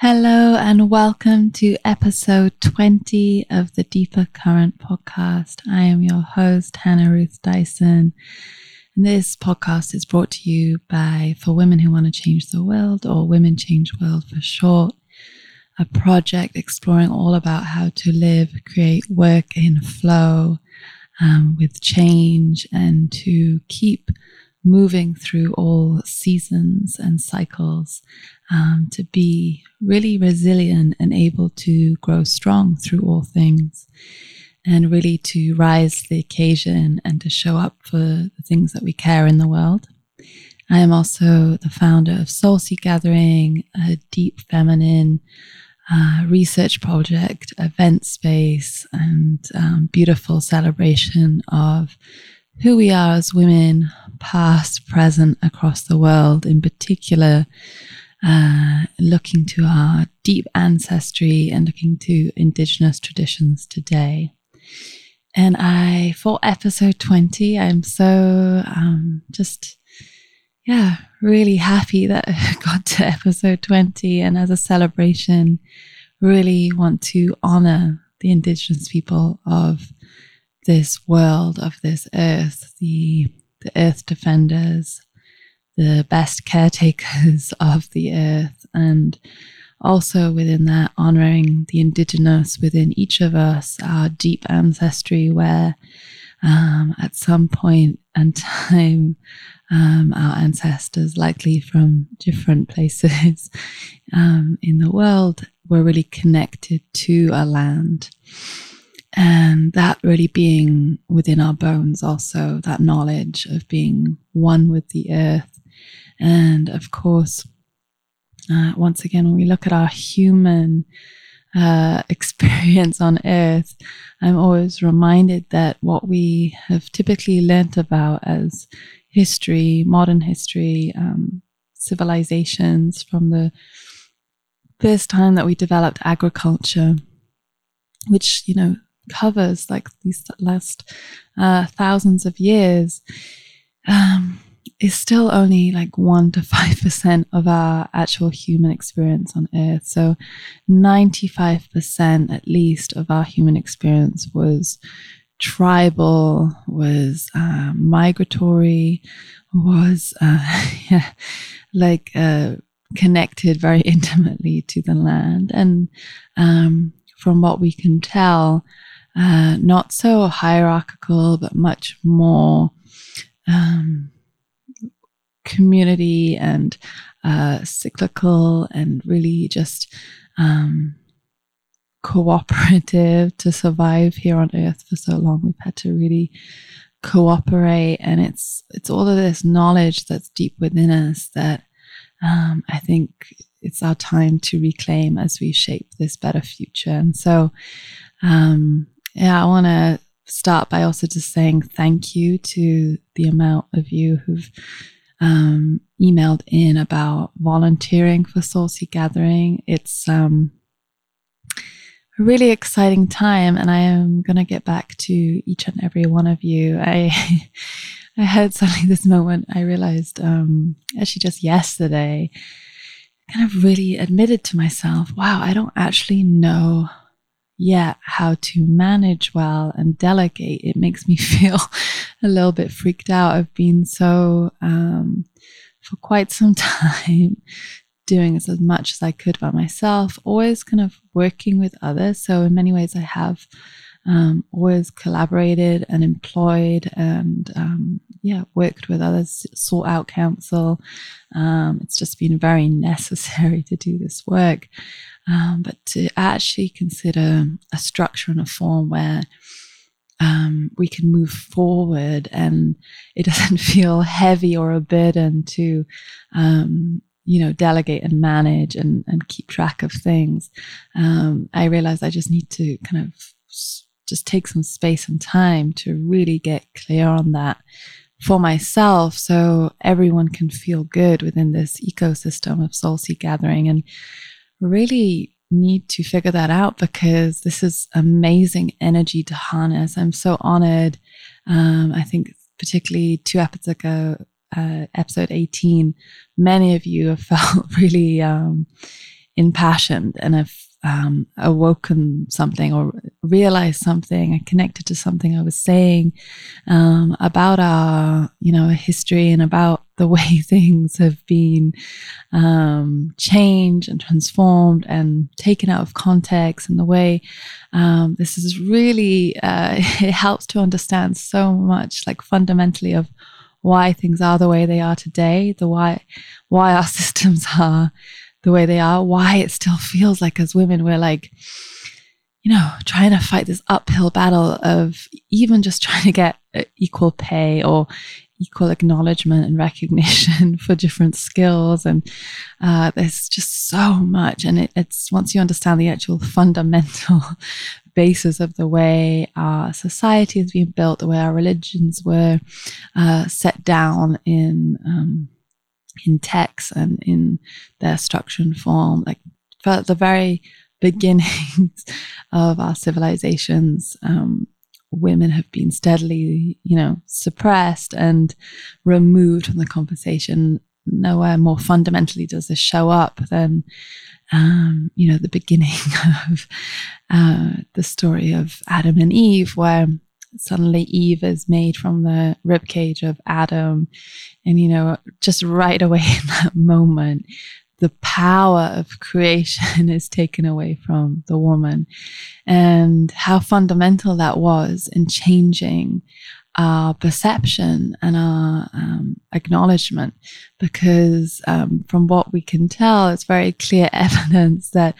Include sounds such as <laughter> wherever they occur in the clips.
Hello, and welcome to episode 20 of the Deeper Current podcast. I am your host, Hannah Ruth Dyson. And this podcast is brought to you by For Women Who Want to Change the World, or Women Change World for short, a project exploring all about how to live, create, work in flow um, with change and to keep moving through all seasons and cycles um, to be really resilient and able to grow strong through all things and really to rise the occasion and to show up for the things that we care in the world. I am also the founder of Soul Seed Gathering, a deep feminine uh, research project, event space, and um, beautiful celebration of who we are as women, past, present, across the world, in particular, uh, looking to our deep ancestry and looking to Indigenous traditions today. And I, for episode 20, I'm so um, just, yeah, really happy that <laughs> I got to episode 20. And as a celebration, really want to honor the Indigenous people of this world, of this earth, the, the earth defenders, the best caretakers <laughs> of the earth, and also within that, honoring the indigenous within each of us, our deep ancestry, where um, at some point and <laughs> time, um, our ancestors, likely from different places <laughs> um, in the world, were really connected to a land. And that really being within our bones, also that knowledge of being one with the earth. And of course, uh, once again, when we look at our human uh, <laughs> experience on earth, I'm always reminded that what we have typically learnt about as history, modern history, um, civilizations from the first time that we developed agriculture, which, you know, covers like these last uh, thousands of years um, is still only like 1% to <laughs> 5% of our actual human experience on earth. So 95% at least of our human experience was tribal was uh, migratory was uh, <laughs> yeah, like uh, connected very <laughs> intimately to the land. And um, from what we can tell uh, not so hierarchical, but much more um, community and uh, cyclical and really just um, cooperative to survive here on earth for so long. We've had to really cooperate, and it's it's all of this knowledge that's deep within us that um, I think it's our time to reclaim as we shape this better future. And so, um, yeah, I want to start by also just saying thank you to the amount of you who've um, emailed in about volunteering for Soul Seed Gathering. It's um, a really exciting time, and I am going to get back to each and every one of you. I <laughs> I had suddenly this moment. I realized um, actually just yesterday, kind of really admitted to myself, "Wow, I don't actually know." Yet how to manage well and delegate. It makes me <laughs> feel a little bit freaked out. I've been so, um, for quite some <laughs> time, doing as much as I could by myself, always kind of working with others. So, in many ways, I have um, always collaborated and employed and um, yeah worked with others sought out counsel. Um, it's just been very <laughs> necessary to do this work. Um, but to actually consider a structure and a form where um, we can move forward and it <laughs> doesn't feel heavy or a burden to um, you know delegate and manage and, and keep track of things. Um, i realized i just need to kind of just take some space and time to really get clear on that for myself so everyone can feel good within this ecosystem of soul seed gathering and really need to figure that out because this is amazing energy to harness. I'm so honored. Um, I think, particularly two episodes ago, uh, episode 18, many of you have <laughs> felt really um, impassioned and have um, awoken something or realized something and connected to something I was saying um, about our, you know, history and about the <laughs> way things have been um, changed and transformed and taken out of context and the way um, this is really, uh, <laughs> it helps to understand so much like fundamentally of why things are the way they are today, the why, why our <laughs> systems are the way they are, why it still feels like as women we're like, you know, trying to fight this uphill battle of even just <laughs> trying to get uh, equal pay or equal acknowledgement and recognition <laughs> for different skills. And uh, there's just so much. And it, it's once you understand the actual fundamental <laughs> basis of the way our society has been built, the way our religions were uh, set down in. Um, in text and in their structure and form, like for the very beginnings <laughs> of our civilizations, um, women have been steadily, you know, suppressed and removed from the conversation. Nowhere more fundamentally does this show up than, um, you know, the beginning <laughs> of uh, the story of Adam and Eve, where suddenly Eve is made from the ribcage of Adam. And, you know, just right away <laughs> in that moment, the power of creation <laughs> is taken away from the woman and how fundamental that was in changing our perception and our um, acknowledgement. Because um, from what we can tell it's very clear <laughs> evidence that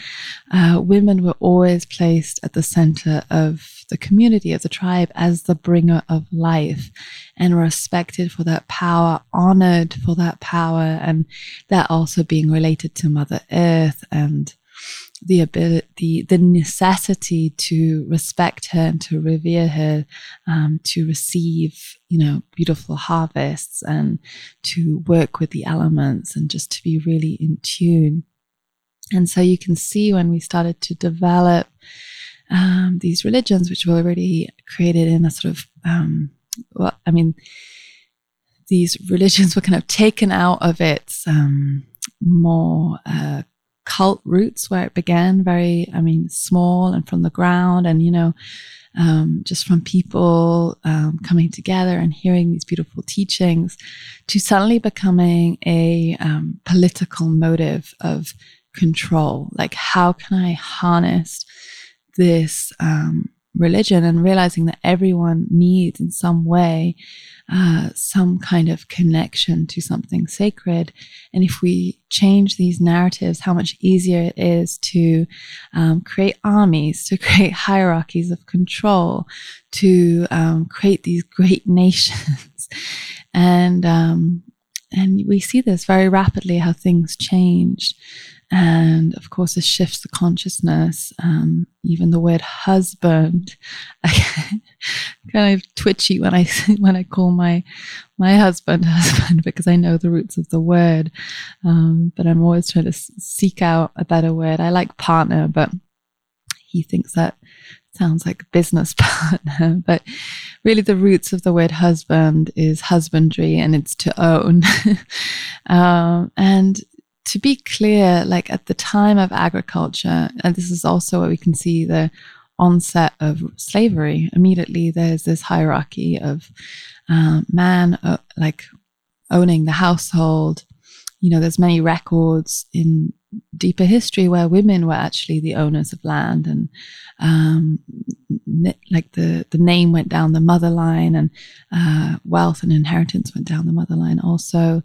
uh, women were always placed at the center of the community of the tribe as the bringer of life and respected for that power, honored for that power, and that also being related to Mother Earth and the ability, the the necessity to respect her and to revere her, um, to receive, you know, beautiful harvests and to work with the elements and just to be really in tune. And so you can see when we started to develop um, these religions, which were already created in a sort of, um, well, I mean, these <laughs> religions were kind of taken out of its um, more uh, cult roots where it began, very, I mean, small and from the ground, and you know, um, just from people um, coming together and hearing these beautiful teachings, to suddenly becoming a um, political motive of control. Like, how can I harness this um, religion and realizing that everyone needs in some way uh, some kind of connection to something sacred. And if we change these narratives, how much easier it is to um, create armies, to <laughs> create hierarchies of control, to um, create these great <laughs> nations. and um, and we see this very rapidly how things change. And of course, this shifts the consciousness. Um, even the word husband, <laughs> kind of twitchy when I <laughs> when I call my my husband <laughs> husband because I know the roots of the word. Um, but I'm always trying to seek out a better word. I like partner, but he thinks that sounds like business partner. But really, the roots of the word husband is husbandry, and it's to own. um, and to be clear, like at the time of agriculture, and this is also where we can see the onset of slavery. Immediately, there's this hierarchy of uh, man, uh, like owning the household. You know, there's many records in deeper history where women were actually the owners of land and um, like the the name went down the mother line and uh, wealth and inheritance went down the mother line also.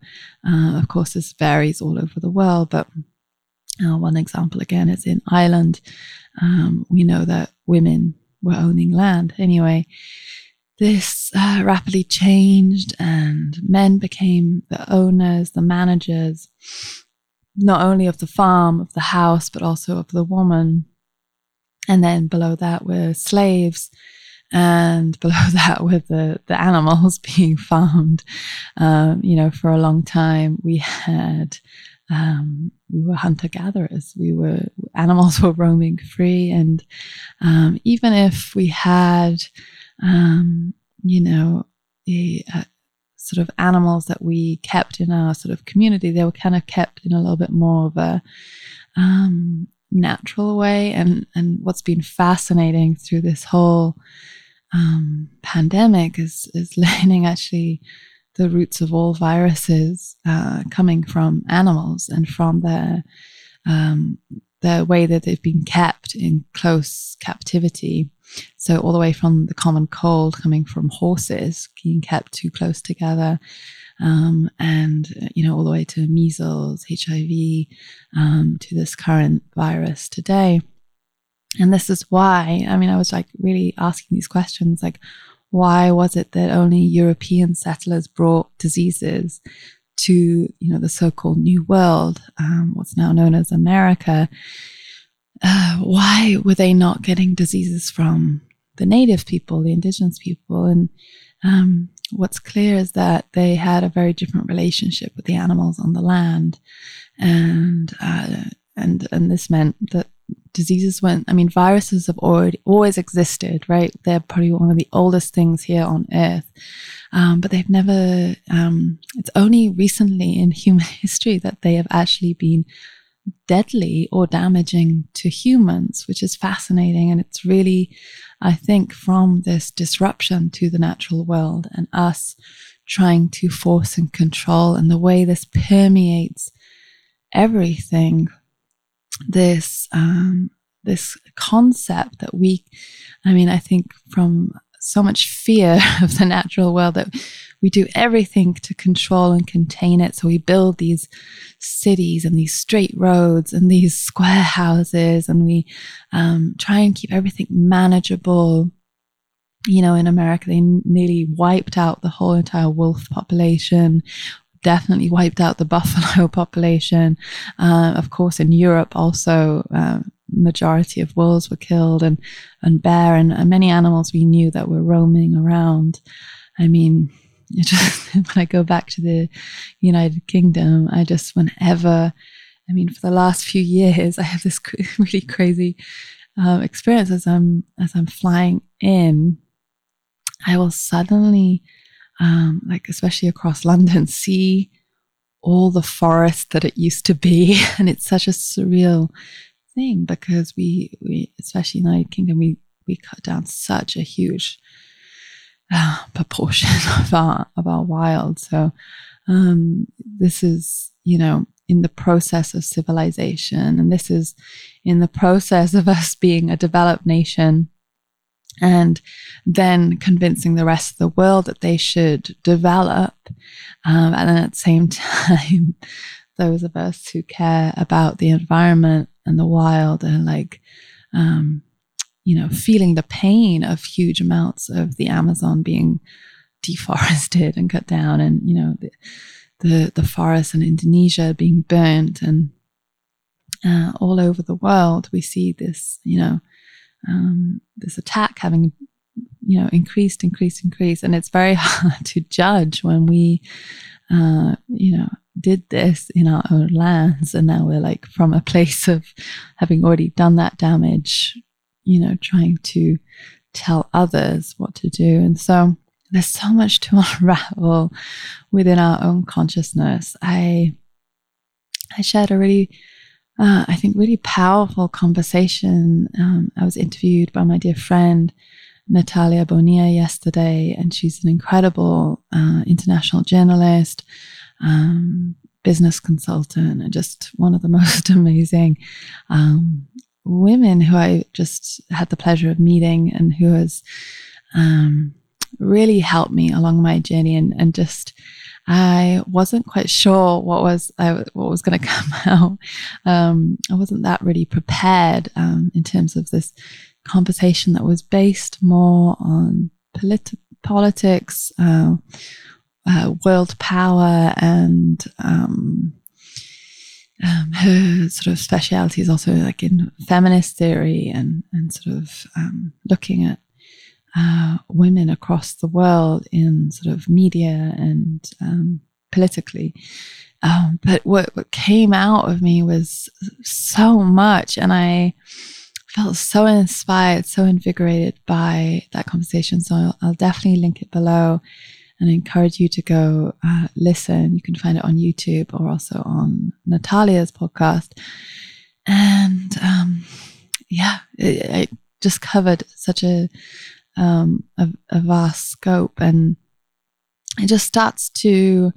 Uh, of course this varies all over the world but uh, one example again is in Ireland. Um, we know that women were owning land. Anyway this uh, rapidly changed and men became the owners the managers not only of the farm, of the house, but also of the woman. And then below that were slaves. And <laughs> below that were the, the animals <laughs> being farmed. Um, you know, for a long time, we had, um, we were hunter gatherers. We were, animals <laughs> were roaming free. And um, even if we had, um, you know, a, sort of animals that we kept in our sort of community, they were kind of kept in a little bit more of a um, natural way. And, and what's been fascinating through this whole um, pandemic is, is <laughs> learning actually the roots of all viruses uh, coming from animals and from their um, the way that they've been kept in close captivity. So all the way from the common cold coming from horses being kept too close together, um, and you know all the way to measles, HIV, um, to this current virus today. And this is why I mean I was like really asking these questions like why was it that only European settlers brought diseases to you know the so-called New World, um, what's now known as America? Uh, why were they not getting diseases from the native people, the indigenous people? And um, what's clear is that they had a very different relationship with the animals on the land, and uh, and and this meant that diseases went i mean viruses have already always existed right? They're probably one of the oldest things here on earth. Um, but they've never um, it's only recently in human <laughs> history that they have actually been deadly or damaging to humans which is fascinating. And it's really i think from this disruption to the natural world and us trying to force and control and the way this permeates everything this um, this concept that we, I mean, I think from so much fear <laughs> of the natural world that we do everything to control and contain it. So we build these cities and these straight roads and these square houses, and we um, try and keep everything manageable. You know, in America, they nearly wiped out the whole entire wolf population definitely wiped out the <laughs> buffalo population. Uh, of course, in Europe, also uh, majority of wolves were killed, and and bear and, and, many animals we knew that were roaming around. I mean, <laughs> just when I go back to the United Kingdom, I just whenever, I mean, for the last few years, <laughs> I have this really crazy um, experience as I'm as I'm flying in. I will suddenly um, like especially across London, see all the forest that it used to be, <laughs> and it's such a surreal thing because we, we especially in the United Kingdom, we we cut down such a huge uh, <laughs> proportion <laughs> of our of our wild. So um, this is you know in the process of civilization, and this is in the process of us being a developed nation and then convincing the rest of the world that they should develop. Um, and then at the same <laughs> time, those of us who care about the environment and the wild and like, um, you know, feeling the pain of huge amounts of the Amazon being deforested and cut down, and you know, the the, the forests in Indonesia being burnt, and uh, all over the world, we see this, you know, um, this attack having you know increased increased increased. And it's very <laughs> hard to judge when we uh, you know did this in our own lands. And now we're like from a place of having already done that damage you know trying to tell others what to do. And so there's so much to <laughs> unravel within our own consciousness. I i shared a really uh, I think, really powerful conversation. Um, I was interviewed by my dear friend Natalia Bonilla yesterday, and she's an incredible uh, international journalist, um, business consultant, and just one of the <laughs> most amazing um, women who I just had the pleasure of meeting and who has um, really helped me along my journey and, and just I wasn't quite sure what was uh, what was going <laughs> to come out. Um, I wasn't that really prepared um, in terms of this conversation that was based more on polit- politics, uh, uh, world power, and um, um, her sort of speciality is also like in feminist theory and and sort of um, looking at uh, women across the world in sort of media and um, politically. Um, but what, what came out of me was so much, and I felt so inspired, so invigorated by that conversation. So I'll, I'll definitely link it below and I encourage you to go uh, listen. You can find it on YouTube or also on Natalia's podcast. and um, yeah, it, it, just covered such a, um, a, a vast scope, and it just starts to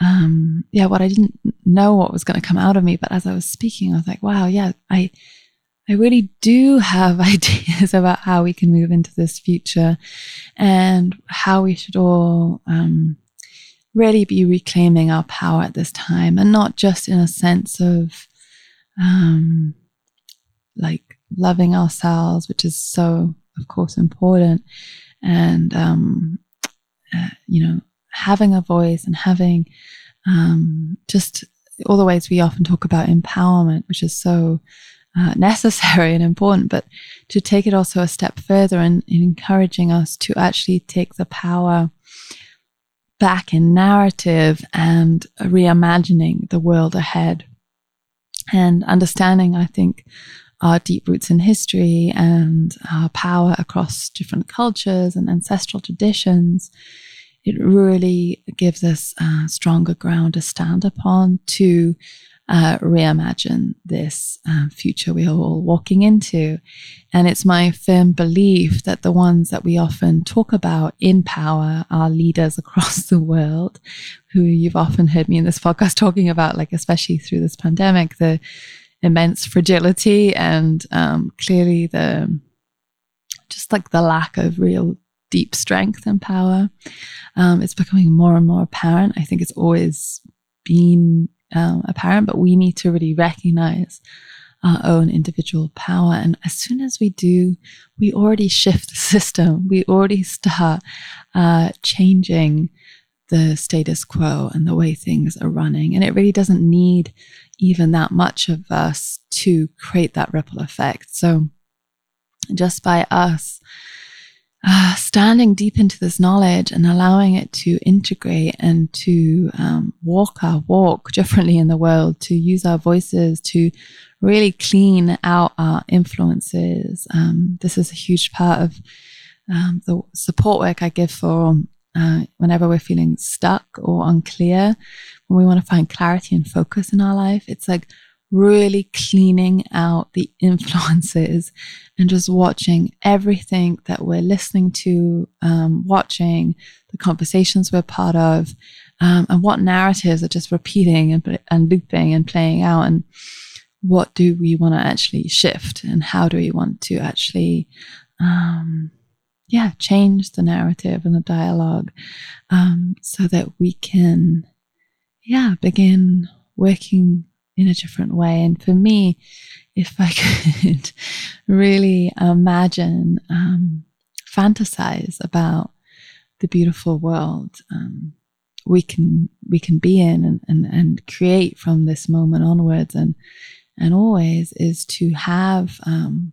um, yeah, what I didn't know what was going to come out of me, but as I was speaking, I was like, wow, yeah, I I really do have <laughs> ideas about how we can move into this future and how we should all um, really be reclaiming our power at this time and not just in a sense of um, like loving ourselves, which is so, of course, important, and, um, uh, you know, having a voice and having um, just all the ways we often talk about empowerment, which is so uh, <laughs> necessary and important, but to take it also a step further and, encouraging us to actually take the power back in narrative and reimagining the world ahead. And understanding, I think, our deep roots in history and our power across different cultures and ancestral traditions it really gives us a stronger ground to stand upon to uh, reimagine this um, future we are all walking into. And it's my firm belief that the ones that we often talk about in power are leaders <laughs> across the world, who you've often heard me in this podcast talking about, like, especially through this pandemic, the immense fragility and um, clearly the just like the lack of real deep strength and power. Um, it's becoming more and more apparent. I think it's always been um, apparent, but we need to really recognize our own individual power. And as soon as we do, we already shift the <laughs> system. We already start uh, changing the status quo and the way things are running. And it really doesn't need even that much of us to create that ripple effect. So just by us uh, standing deep into this knowledge and allowing it to integrate and to um, walk our walk differently in the world, to use our voices, to really clean out our influences. Um, this is a huge part of um, the support work I give for uh, whenever we're feeling stuck or unclear, when we want to find clarity and focus in our life. It's like really cleaning out the <laughs> influences and just watching everything that we're listening to, um, watching the conversations we're part of, um, and what narratives are just repeating and, and looping and playing out, and what do we want to actually shift, and how do we want to actually, um, yeah, change the narrative and the dialogue, um, so that we can, yeah, begin working in a different way. And for me, if I <laughs> could really imagine, um, fantasize about the beautiful world um, we can we can be in and, and, and create from this moment onwards and and always is to have um,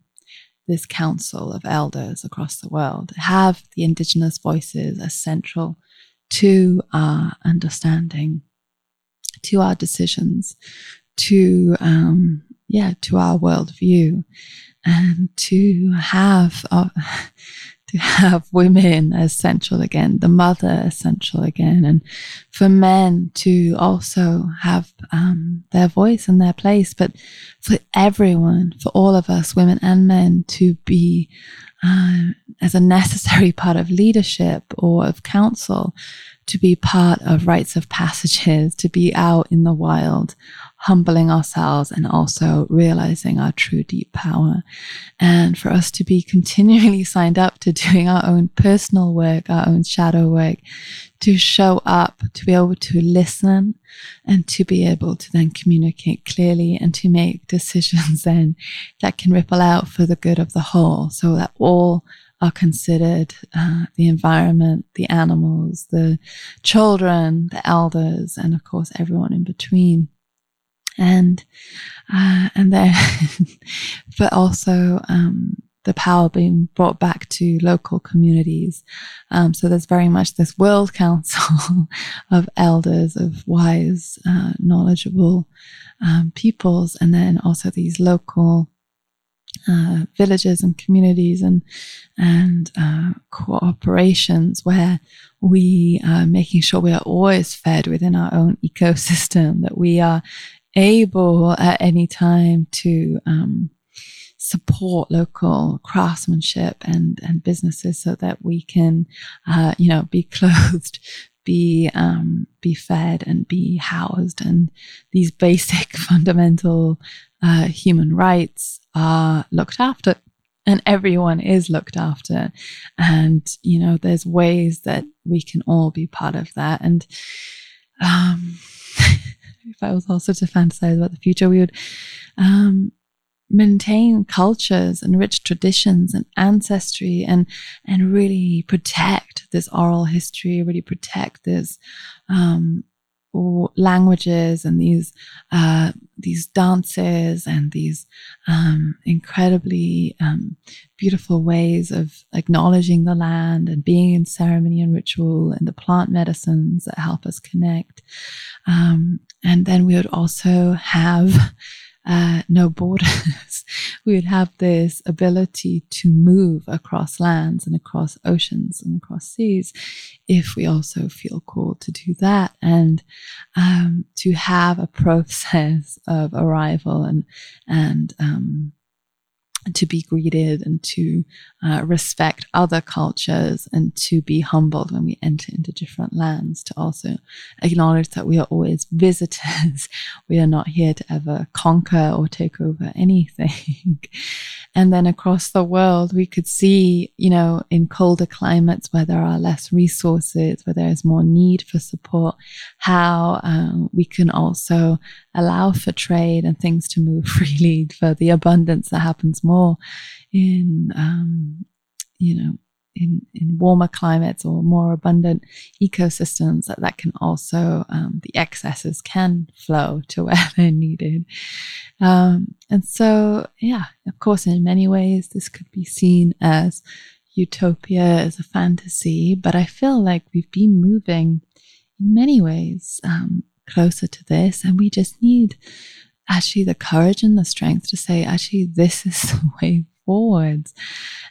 this council of elders across the world, have the indigenous voices as central to our understanding, to our decisions, to um, yeah to our worldview and to have uh, to have women essential again, the mother essential again, and for men to also have um, their voice and their place, but for everyone, for all of us, women and men, to be uh, as a necessary <laughs> part of leadership or of council, to be part of rites of passages, to be out in the wild, humbling ourselves and also realizing our true deep power. And for us to be continually <laughs> signed up to doing our own personal work, our own shadow work, to show up, to be able to listen and to be able to then communicate clearly and to make <laughs> decisions then that can ripple out for the good of the whole so that all are considered uh, the environment, the animals, the children, the elders, and of course everyone in between and uh, and then <laughs> but also um, the power being brought back to local communities. Um, so there's very much this world <laughs> council of elders, of wise, uh, knowledgeable um, peoples, and then also these local uh, villages and communities and and uh, cooperations where we are making sure we are always fed within our own <laughs> ecosystem, that we are able at any time to um, support local craftsmanship and and businesses so that we can uh, you know be <laughs> clothed be um, be fed and be housed. And these basic <laughs> fundamental uh, human rights are looked after and everyone is looked after. And you know there's ways that we can all be part of that. And um <laughs> if i was also to fantasize about the future we would um maintain cultures and rich traditions and ancestry and and really protect this oral history really protect this um, languages and these uh, these dances and these um, incredibly um, beautiful ways of acknowledging the land and being in ceremony and ritual and the plant medicines that help us connect. Um, and then we would also have uh, no borders. <laughs> we would have this ability to move across lands and across oceans and across seas if we also feel called to do that and um, to have a <laughs> process of arrival and and um, to be greeted and to uh, respect other cultures and to be humbled when we enter into different lands, to also acknowledge that we are always visitors. <laughs> we are not here to ever conquer or take over anything. <laughs> and then across the world, we could see, you know, in colder climates where there are less resources, where there is more need for support, how um, we can also allow for trade and things to move <laughs> freely for the abundance that happens more in um, you know in, in warmer climates or more abundant ecosystems that, that can also um, the excesses can flow to <laughs> where they're needed. Um, and so yeah of course in many ways this could be seen as utopia as a fantasy but i feel like we've been moving in many ways um, closer to this. And we just need actually the courage and the strength to say, actually, this is <laughs> the way forwards.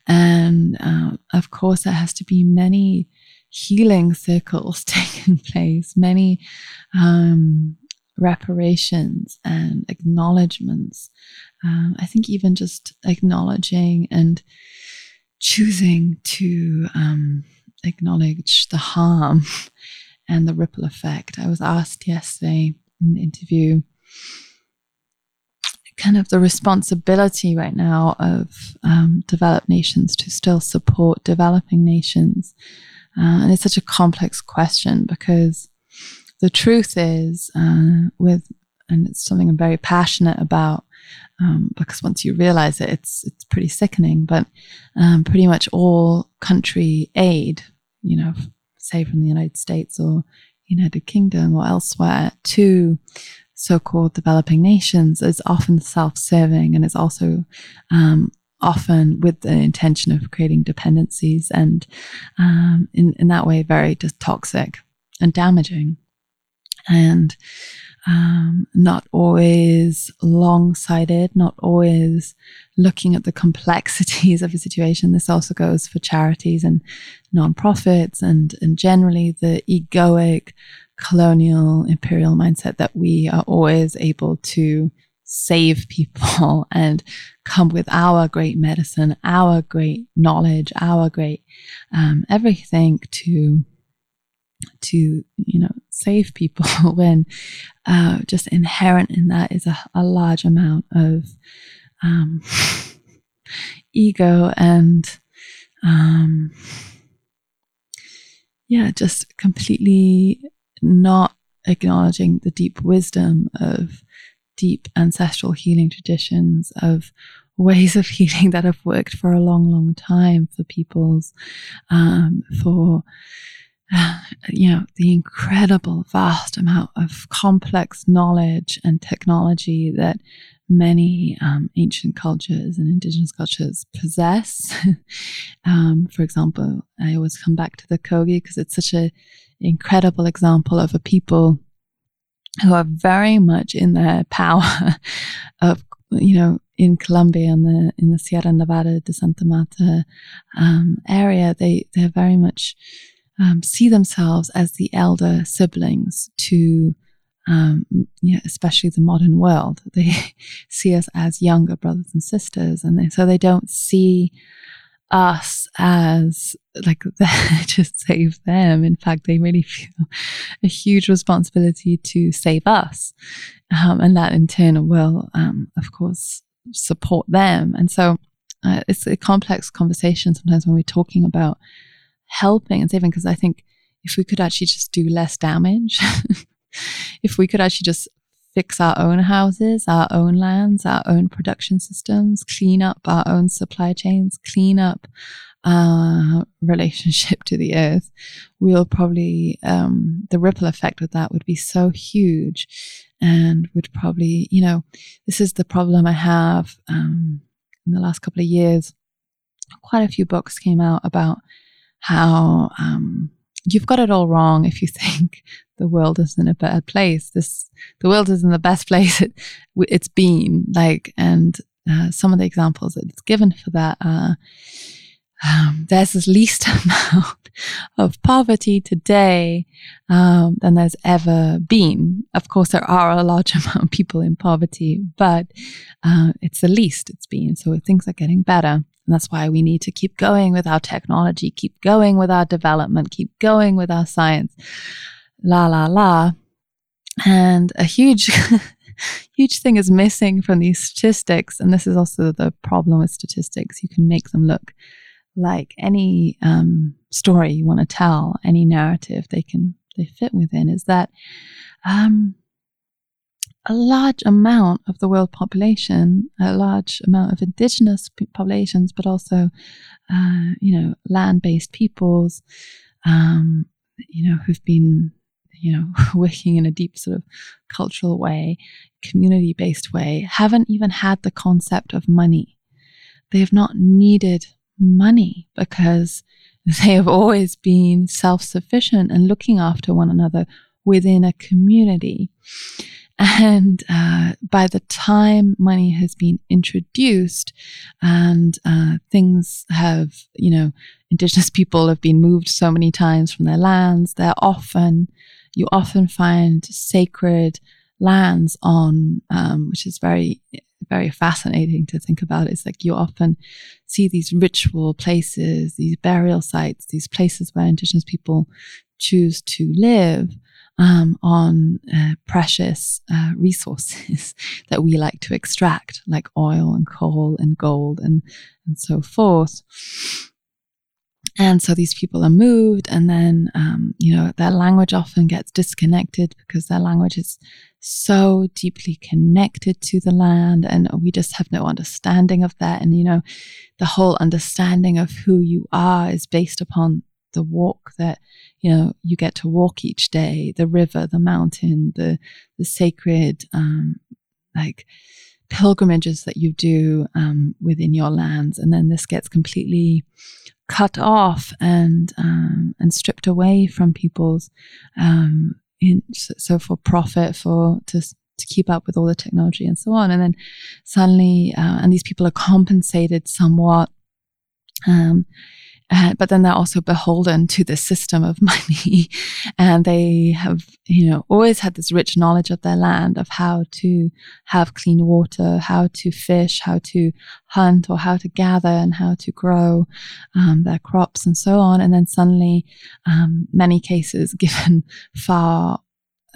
And uh, of course, there has to be many healing circles <laughs> taking place, many um, reparations and acknowledgements. Um, I think even just acknowledging and choosing to um, acknowledge the harm <laughs> and the ripple effect. I was asked yesterday in the interview kind of the responsibility right now of um, developed nations to still support developing nations. Uh, and it's such a complex question because the truth is, uh, with and it's something I'm very passionate about um, because once you realize it, it's it's pretty sickening. But um, pretty much all country aid, you know, say from the United States or United Kingdom or elsewhere to so-called developing nations is often self-serving and is also um, often with the intention of creating dependencies and um, in, in that way very just toxic and damaging. And um, not always long sighted, not always looking at the complexities <laughs> of a situation. This also goes for charities and nonprofits and, and generally the egoic colonial imperial mindset that we are always able to save people <laughs> and come with our great medicine, our great knowledge, our great um, everything to to you know save people <laughs> when uh, just inherent in that is a, a large amount of um, <laughs> ego and um, yeah just completely not acknowledging the deep wisdom of deep ancestral healing traditions of ways of <laughs> healing that have worked for a long long time for peoples um, for <sighs> you know, the incredible vast amount of complex knowledge and technology that many um, ancient cultures and indigenous cultures possess. <laughs> um, for example, I always come back to the Kogi because it's such an incredible example of a people who are very much in their <laughs> power of, you know, in Colombia and the in the Sierra Nevada de Santa Marta um, area, they they're very much um, see themselves as the elder siblings to um, you know, especially the modern world. <laughs> They see us as younger brothers and sisters, and they, so they don't see us as like <laughs> to save them. In fact, they really feel a huge responsibility to save us, um, and that in turn will, um, of course, support them. And so uh, it's a complex conversation sometimes when we're talking about helping and saving, because I think if we could actually just do less damage, <laughs> if we could actually just fix our own houses, our own lands, our own production systems, clean up our own supply chains, clean up our relationship <laughs> to the earth, we'll probably, um, the ripple effect of that would be so huge and would probably, you know, this is the problem I have um, in the last couple of years. Quite a few books came out about how um, you've got it all wrong if you <laughs> think the world is in a bad place. This the world is in the best <laughs> place it, it's been. Like, and uh, some of the examples that it's given for that are um, there's this least <laughs> amount of poverty today um, than there's ever been. Of course, there are a large amount of people in poverty, but uh, it's the least it's been. So things are getting better. And that's why we need to keep going with our technology, keep going with our development, keep going with our science. La, la, la. And a huge, <laughs> huge thing is missing from these statistics. And this is also the problem with statistics. You can make them look like any um, story you want to tell, any narrative they can they fit within, is that um, a large amount of the world population, a large amount of indigenous populations, but also, uh, you know, land-based peoples, um, you know, who've been, you know, <laughs> working in a deep sort of cultural way, community-based way, haven't even had the concept of money. They have not needed money because <laughs> they have always been self-sufficient and looking after one another within a community. And uh, by the time money has been introduced and uh, things have, you know, indigenous <laughs> people have been moved so many times from their lands, they're often, you often find sacred lands on, um, which is very, very fascinating to think about. It's like you often see these ritual places, these burial sites, these places where indigenous people choose to live um, on uh, precious uh, resources <laughs> that we like to extract, like oil and coal and gold and, and so forth. And so these people are moved, and then, um, you know, their language often gets disconnected because their language is so deeply connected to the land, and we just have no understanding of that. And, you know, the whole understanding of who you are is based upon the walk that you know you get to walk each day the river the mountain the the sacred um like pilgrimages that you do um, within your lands. And then this gets completely cut off and um, and stripped away from people's um, in, so for profit for to to keep up with all the technology and so on. And then suddenly uh, and these people are compensated somewhat um, uh, but then they're also beholden to the system of <laughs> money. and they have, you know, always had this rich knowledge of their land, of how to have clean water, how to fish, how to hunt, or how to gather and how to grow um, their crops and so on. And then suddenly, um, many cases <laughs> given far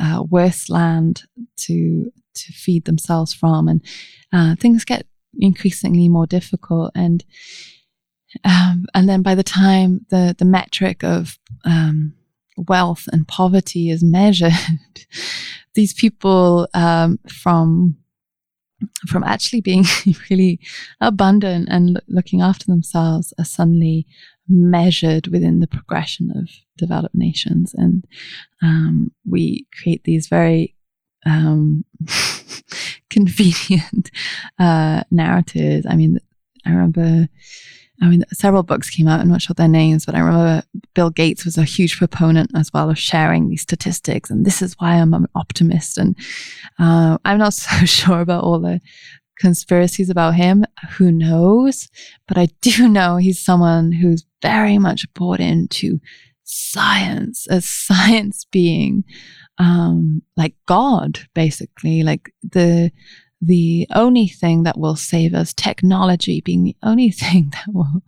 uh, worse land to to feed themselves from, and uh, things get increasingly more difficult. And um, and then by the time the, the metric of um, wealth and poverty is measured, <laughs> these people um, from from actually being <laughs> really abundant and looking after themselves are suddenly measured within the progression of developed nations, and um, we create these very um, <laughs> convenient uh, narratives. I mean, I remember I mean, several books came out. I'm not sure their names, but I remember Bill Gates was a huge proponent as well of sharing these statistics. And this is why I'm an optimist. And uh, I'm not <laughs> so sure about all the conspiracies about him. Who knows? But I do <laughs> know he's someone who's very much bought into science, a science being um, like God, basically, like the the only thing that will save us, technology being the only <laughs> thing that will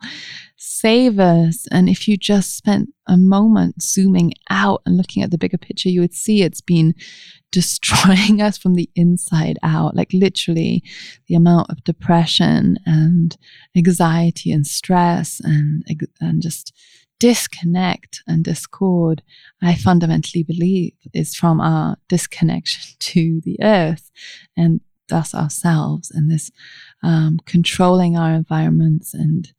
save us. And if you just spent a moment zooming out and looking at the bigger picture, you would see it's been <laughs> destroying us from the inside out. Like literally, the amount of depression and anxiety and stress and, and just disconnect and discord, I fundamentally believe is from our disconnection <laughs> to the earth and thus ourselves and this um, controlling our environments and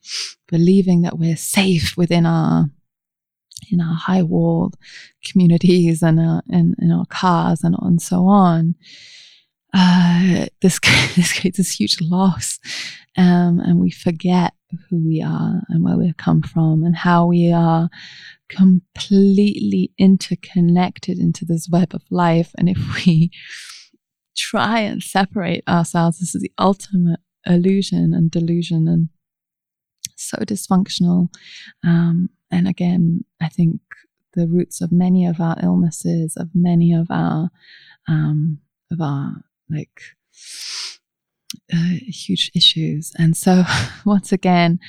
believing that we're safe within our in our high walled communities and uh, in, in our cars and, and so on. Uh, this, <laughs> this creates this huge loss um, and we forget who we are and where we've come from and how we are completely interconnected into this web of life. And if we try and separate ourselves. This is the ultimate illusion and delusion and so dysfunctional. Um, and again, I think the roots of many of our illnesses, of many of our, um, of our like uh, huge issues. And so, <laughs> once again,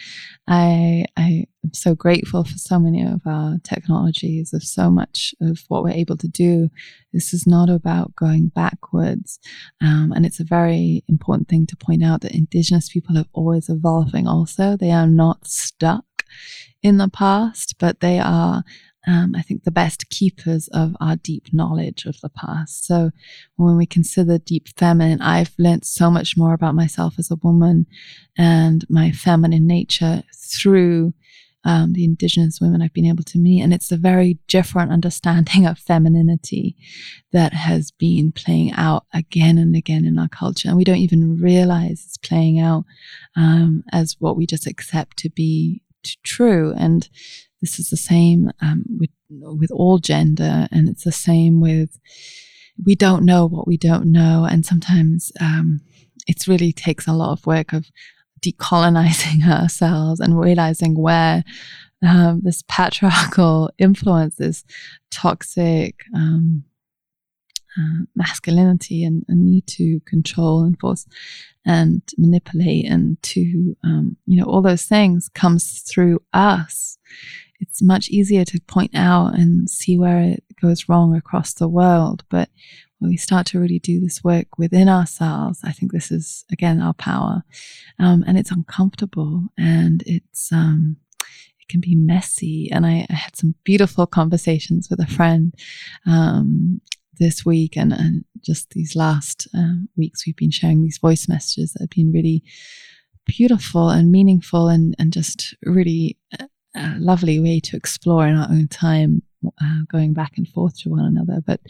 I I am so grateful for so many of our technologies, of so much of what we're able to do. This is not about going backwards, um, and it's a very important thing to point out that Indigenous people are always evolving. Also, they are not stuck in the past, but they are um, I think, the best keepers of our deep knowledge of the past. So when we consider deep feminine, I've learned so much more about myself as a woman and my feminine nature through um, the indigenous women I've been able to meet. And it's a very different understanding <laughs> of femininity that has been playing out again and again in our culture. And we don't even realize it's playing out um, as what we just accept to be true. And this is the same um, with with all gender, and it's the same with we don't know what we don't know, and sometimes um, it really takes a lot of work of decolonizing <laughs> ourselves and realizing where um, this patriarchal <laughs> influence, this toxic um, uh, masculinity and, and, need to control and force and manipulate and to um, you know all those things comes through us it's much easier to point out and see where it goes wrong across the world. But when we start to really do this work within ourselves, I think this is again our power, um, and it's uncomfortable and it's um, it can be messy. And I, I, had some beautiful conversations with a friend um, this week, and, and, just these last uh, weeks, we've been sharing these voice messages that have been really beautiful and meaningful, and and just really uh, a lovely way to explore in our own time, uh, going back and forth to one another. But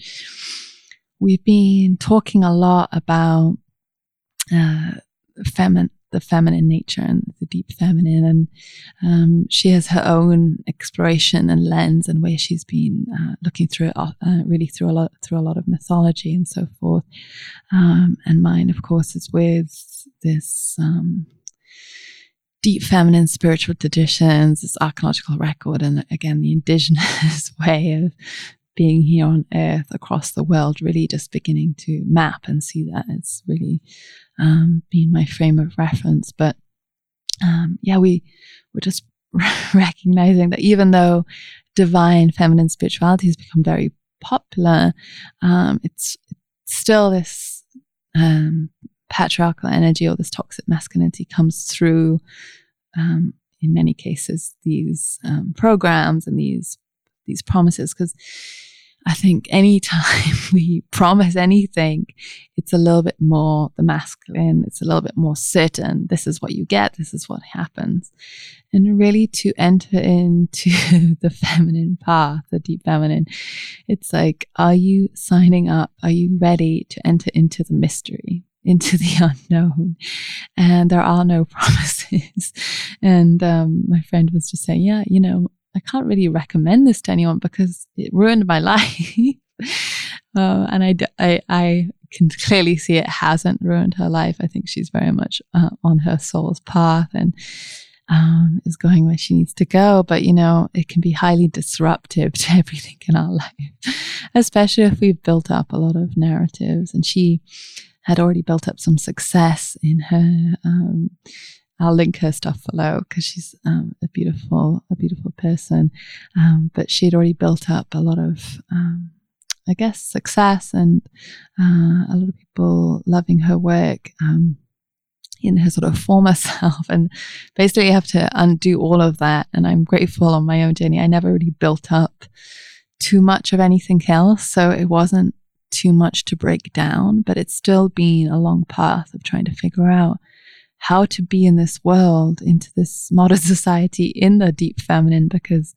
we've been talking a lot about uh, feminine the feminine nature and the deep feminine. And um, she has her own exploration and lens and where she's been uh, looking through it, uh, really through a lot through a lot of mythology and so forth. Um, and mine, of course, is with this um, deep feminine spiritual traditions, this archaeological record, and again, the indigenous <laughs> way of being here on earth across the world, really just beginning to map and see that it's really um, been my frame of reference. But um, yeah, we were just <laughs> recognizing that even though divine feminine spirituality has become very popular, um, it's, it's, still this um, patriarchal energy or this toxic masculinity comes through um, in many cases these um, programs and these these promises because I think anytime <laughs> we promise anything, it's a little bit more the masculine, it's a little bit more certain. This is what you get, this is what happens. And really to enter into <laughs> the feminine path, the deep feminine, it's like, are you signing up? Are you ready to enter into the mystery? Into the <laughs> unknown and there are no <laughs> promises and um, my friend was just saying yeah you know i can't really recommend this to anyone because it ruined my <laughs> life uh, and I, I, I can clearly see it hasn't ruined her life i think she's very much uh, on her soul's path and um, is going where she needs to go. But, you know, it can be highly disruptive to everything in our life, especially if we've built up a lot of narratives. And she had already built up some success in her. Um, I'll link her stuff below because she's um, a beautiful, a beautiful person. Um, but she had already built up a lot of um, I guess, success and uh, a lot of people loving her work um, in her sort of former <laughs> self. And basically, you have to undo all of that. And I'm grateful on my own journey. I never really built up too much of anything else. So it wasn't too much to break down, but it's still been a long path of trying to figure out how to be in this world, into this modern <laughs> society in the deep feminine, because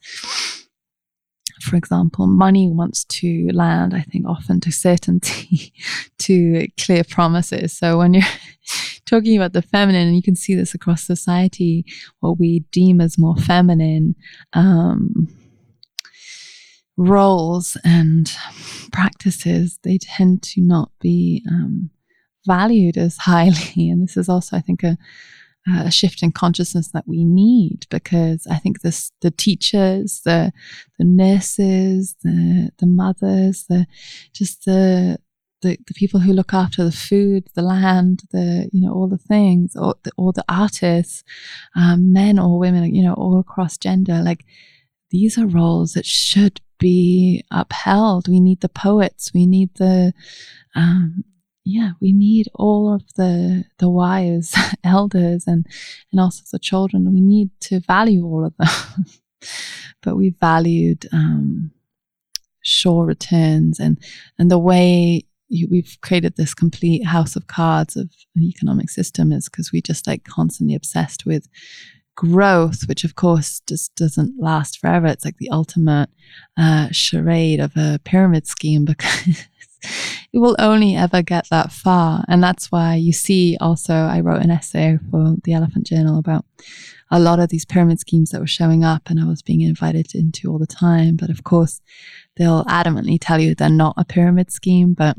for example, money wants to land, I think, often to certainty, <laughs> to clear promises. So when you're <laughs> talking about the feminine, and you can see this across society, what we deem as more feminine um, roles and practices, they tend to not be um, valued as highly. <laughs> And this is also, I think, a a shift in consciousness that we need because I think this the teachers, the the nurses, the the mothers, the just the the, the people who look after the food, the land, the you know all the things, or the, the artists, um, men or women, you know, all across gender. Like these are roles that should be upheld. We need the poets. We need the um, yeah, we need all of the the wise <laughs> elders and and also the children. We need to value all of them, <laughs> but we valued um, returns and and the way we've created this complete house of cards of an economic system is because we just like constantly obsessed with growth, which of course just doesn't last forever. It's like the ultimate uh, charade of a pyramid scheme <laughs> because it will only ever get that far. And that's why you see also, I wrote an essay for the Elephant Journal about a lot of these pyramid schemes that were showing up and I was being invited into all the time. But of course, they'll adamantly tell you they're not a pyramid scheme, but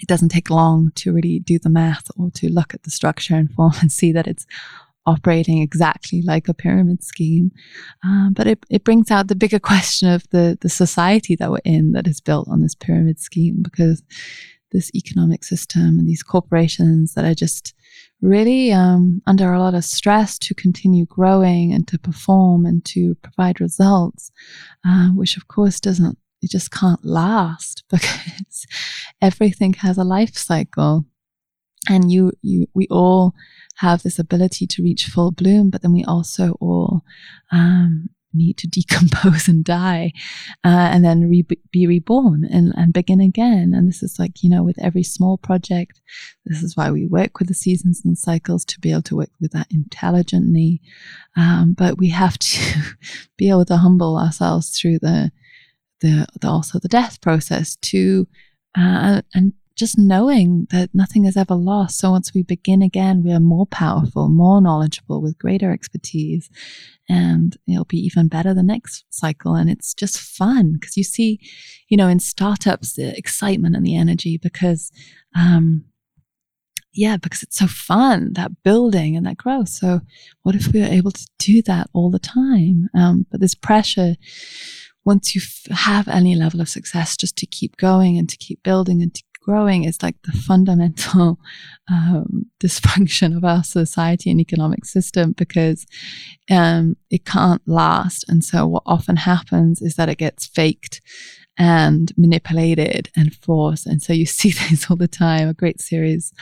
it doesn't take long to really do the math or to look at the structure and form <laughs> and see that it's operating exactly like a pyramid scheme. Um, but it, it brings out the bigger question of the, the society that we're in that is built on this pyramid scheme because this economic system and these corporations that are just really um, under a lot of stress to continue growing and to perform and to provide results, uh, which of course doesn't, it just can't last <laughs> because everything has a life cycle. And you, you, we all have this ability to reach full bloom, but then we also all um, need to <laughs> decompose and die uh, and then re- be reborn and, and begin again. And this is like, you know, with every small project, this is why we work with the seasons and cycles to be able to work with that intelligently. Um, but we have to <laughs> be able to humble ourselves through the, the, the also the death process to, uh, and just knowing that nothing is ever lost. So once we begin again, we are more powerful, more knowledgeable with greater expertise, and it'll be even better the next cycle. And it's just fun because you see, you know, in startups, the excitement and the energy because, um, yeah, because it's so fun, that building and that growth. So what if we were able to do that all the time? Um, but this pressure, once you have any level of success, just to keep going and to keep building and to growing is like the fundamental <laughs> um, dysfunction of our society and economic system because um, it can't last. And so, what often happens is that it gets faked and manipulated and forced. And so you see <laughs> this all the time. A great series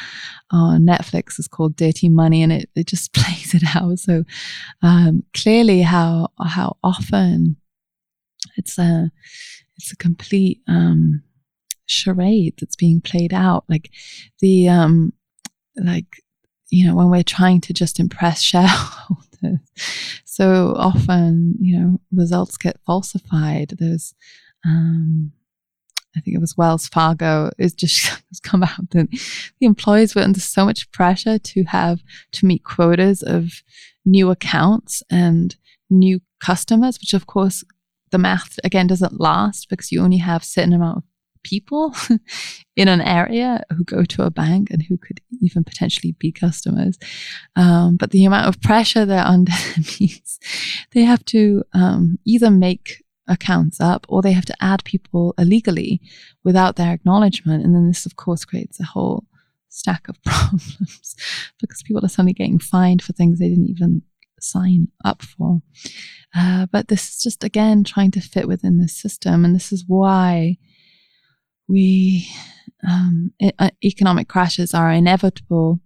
on Netflix is called Dirty Money, and it, it just <laughs> plays it out so um, clearly how how often it's a it's a complete um, charade that's being played out. Like the, um, like, you know, when we're trying to just impress <laughs> shareholders, so often, you know, results get falsified. There's, um, I think it was Wells Fargo, it's just <laughs> come out that the employees were under so much pressure to have to meet quotas of new accounts and new customers, which of course the math again doesn't last because you only have certain amount of people <laughs> in an area who go to a bank and who could even potentially be customers. Um, but the amount of pressure they're under <laughs> means they have to um, either make accounts up or they have to add people illegally without their acknowledgement. And then this, of course, creates a whole stack of <laughs> problems because people are suddenly getting fined for things they didn't even sign up for. Uh, but this is just, again, trying to fit within the system. And this is why we, um, uh, economic crashes are inevitable.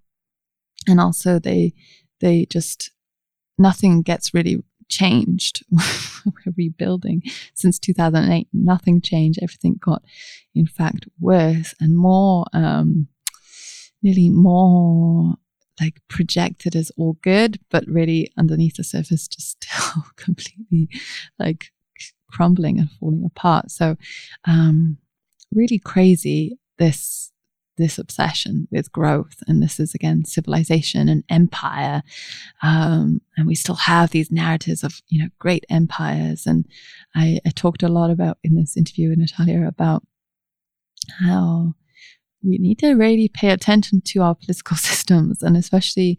And also they, they just, nothing gets really changed. <laughs> We're rebuilding since 2008. Nothing changed. Everything got, in fact, worse and more, um, more like projected as all good, but really underneath the surface, just <laughs> still completely like crumbling and falling apart. So, um, really crazy this this obsession with growth. And this is again civilization and empire. Um, and we still have these narratives of you know great empires. And I, I talked a lot about in this interview with natalia about how we need to really pay attention to our political <laughs> systems. And especially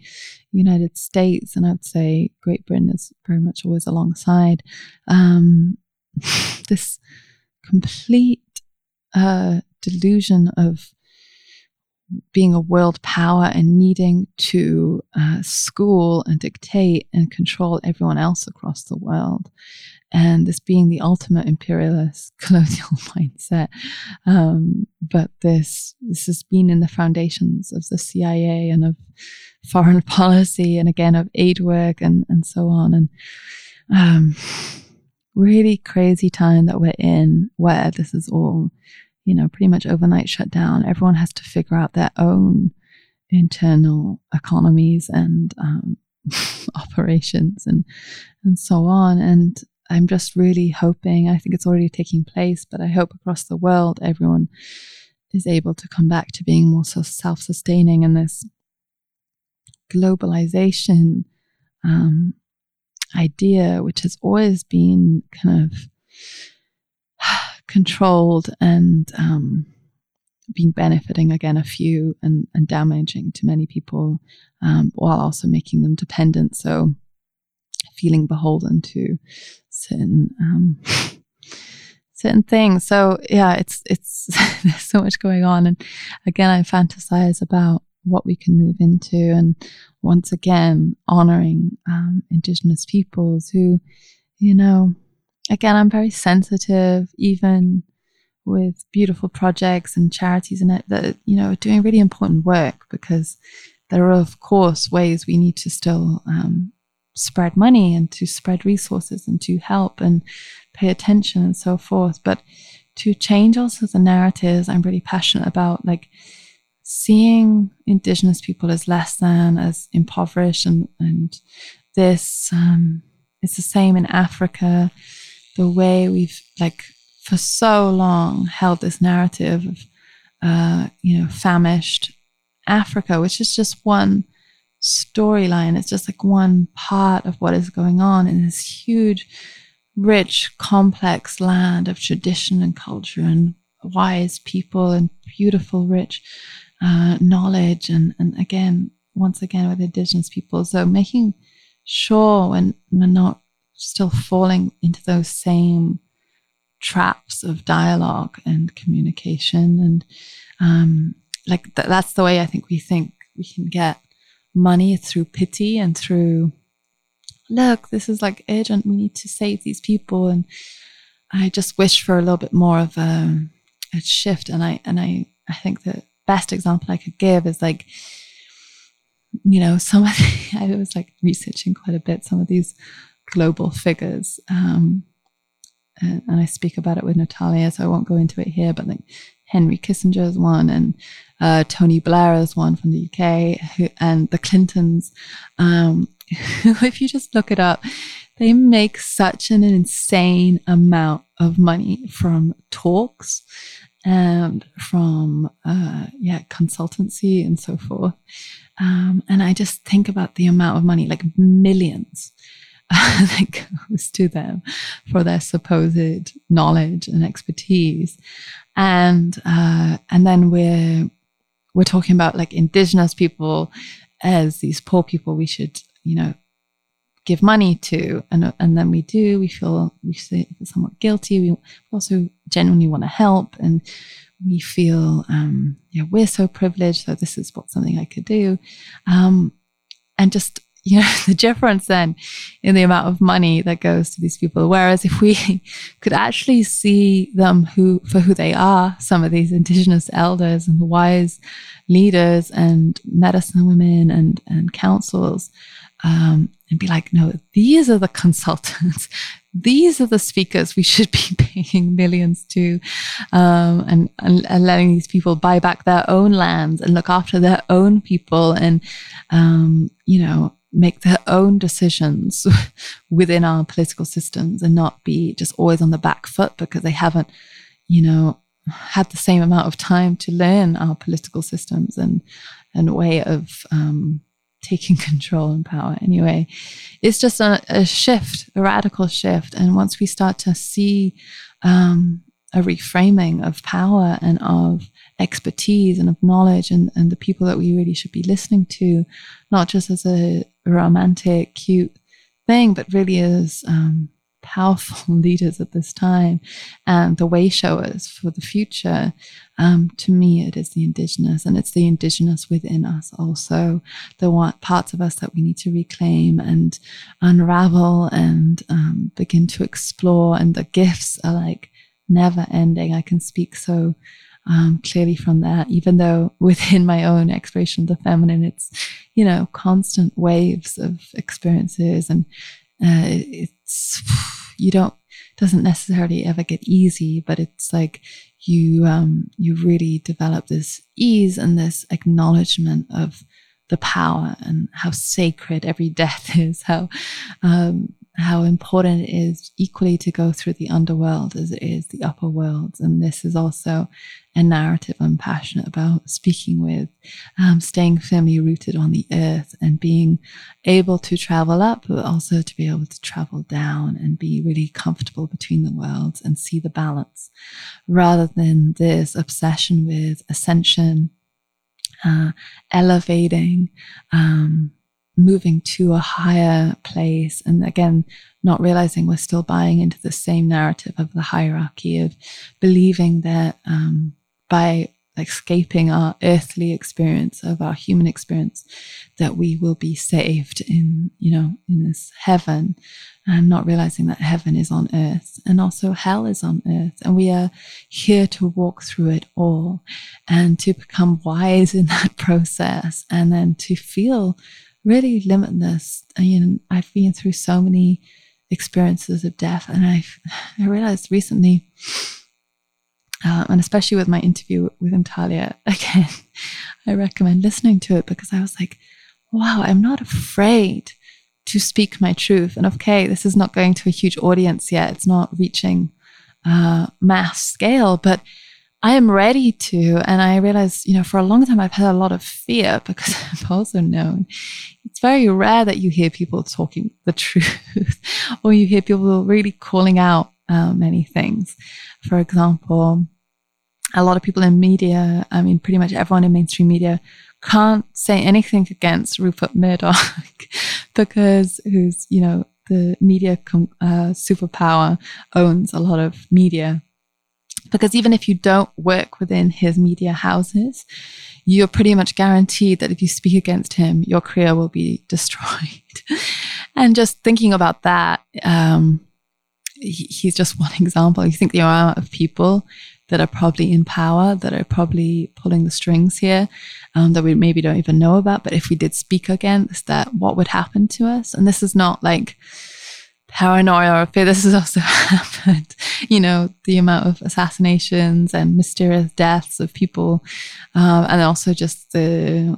United States and I'd say Great Britain is very much always alongside um, <laughs> this complete uh, delusion of being a world power and needing to uh, school and dictate and control everyone else across the world and this being the ultimate imperialist <laughs> colonial mindset. Um, but this this has been in the foundations of the CIA and of foreign <laughs> policy, and again of aid work and and so on. And um, really crazy time that we're in, where this is all, you know, pretty much overnight shut down. Everyone has to figure out their own internal economies and um, <laughs> operations and and so on. And I'm just really hoping, I think it's already taking place, but I hope across the world everyone is able to come back to being more so self sustaining and this globalization um, idea, which has always been kind of controlled and um, been benefiting again a few and, and damaging to many people um, while also making them dependent. So feeling beholden to certain um, <laughs> certain things. So yeah, it's it's <laughs> there's so much going on, and again, I fantasize about what we can move into, and once again, honoring um, Indigenous peoples who, you know, again, I'm very sensitive, even with beautiful projects and charities and it that you know are doing really important work because there are of course ways we need to still um, spread money and to spread resources and to help and pay attention and so forth. But to change also the narratives, I'm really passionate about like seeing indigenous people as less than, as impoverished, and and this um, it's the same in Africa. The way we've like for so long held this narrative of uh, you know famished Africa, which is just one storyline. It's just like one part of what is going on in this huge, rich, complex land of tradition and culture and wise people and beautiful, rich uh, knowledge. And, and again, once again, with Indigenous people. So making sure when we're not still falling into those same traps of dialogue and communication. And um, like th- that's the way I think we think we can get money through pity and through look this is like urgent. We need to save these people. And i just wish for a little bit more of a, a shift. And i and i i think the best example i could give is like you know some of the, <laughs> i was like researching quite a bit some of these global figures um and, and i speak about it with natalia so i won't go into it here but like henry kissinger is one and uh, Tony Blair is one from the UK, who, and the Clintons. Um, <laughs> if you just look it up, they make such an insane amount of money from talks and from uh, yeah consultancy and so forth. Um, and I just think about the amount of money, like millions, <laughs> that goes to them for their supposed knowledge and expertise. and uh, and then we're we're talking about like indigenous people as these poor people we should you know give money to. And and then we do we feel we feel somewhat guilty. We also genuinely want to help. And we feel um yeah we're so privileged so this is what something i could do. Um and just you <laughs> know the difference then in the amount of money that goes to these people. Whereas if we <laughs> could actually see them who for who they are some of these indigenous elders and wise leaders and medicine women and and councils um, and be like no these are the consultants. <laughs> These are the speakers we should be paying millions to um, and, and, and, letting these people buy back their own lands and look after their own people and um, you know make their own decisions <laughs> within our political systems and not be just always on the back foot because they haven't, you know, had the same amount of time to learn our political systems and and way of um, <laughs> taking control and power. Anyway, it's just a, a, shift, a radical shift. And once we start to see um, a reframing of power and of expertise and of knowledge and, and the people that we really should be listening to, not just as a romantic, cute thing, but really is um, powerful <laughs> leaders at this time and the way showers for the future. Um, to me, it is the indigenous, and it's the indigenous within us also, the parts of us that we need to reclaim and unravel and um, begin to explore. And the gifts are like never ending. I can speak so um, clearly from that, even though within my own exploration of the feminine, it's, you know, constant waves of experiences and uh, it's, you don't, doesn't necessarily ever get easy, but it's like you, um, you really develop this ease and this acknowledgement of the power and how sacred every <laughs> death is, how, um, how important it is equally to go through the underworld as it is the upper world. And this is also a narrative I'm passionate about speaking with, um, staying firmly rooted on the earth and being able to travel up, but also to be able to travel down and be really comfortable between the worlds and see the balance rather than this obsession with ascension, uh, elevating, um, moving to a higher place. And again, not realizing we're still buying into the same narrative of the hierarchy of believing that um, by escaping our earthly experience of our human experience that we will be saved in you know in this heaven and not realizing that heaven is on earth and also hell is on earth and we are here to walk through it all and to become wise in <laughs> that process and then to feel really limitless. I mean, I've been through so many experiences of death, and I've <sighs> I realized recently, uh, and especially with my interview with Natalia <laughs> again, I recommend listening to it because I was like, wow, I'm not afraid to speak my truth. And okay, this is not going to a huge audience yet; it's not reaching uh, mass scale, but I am ready to. And I realize, you know, for a long time, I've had a lot of fear <laughs> because I've also known very rare that you hear people talking the truth <laughs> or you hear people really calling out uh, many things. For example, a lot of people in media, I mean, pretty much everyone in mainstream media can't say anything against Rupert Murdoch <laughs> because who's, you know, the media com- uh, superpower owns a lot of media because even if you don't work within his media houses, you're pretty much guaranteed that if you speak against him, your career will be <laughs> destroyed. and just thinking about that, um, he, he's just one <laughs> example. You think the amount of people that are probably in power, that are probably pulling the strings here, um, that we maybe don't even know about. But if we did speak against that, what would happen to us? And this is not like, paranoia or fear. This has also <laughs> happened. You know, the amount of assassinations and mysterious deaths of people, um, and also just the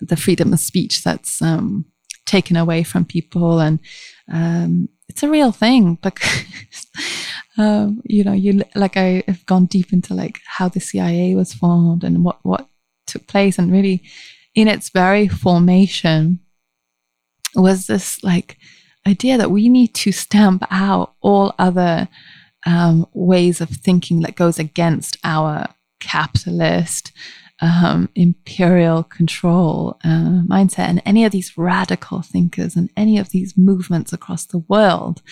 the freedom of speech that's um, taken away from people, and um, it's a real thing because. <laughs> Um, you know, you like I have gone deep into like how the CIA was formed and what what took place, and really, in its very formation, was this like idea that we need to stamp out all other um, ways of thinking that goes against our capitalist um, imperial control uh, mindset and any of these radical thinkers and any of these movements across the world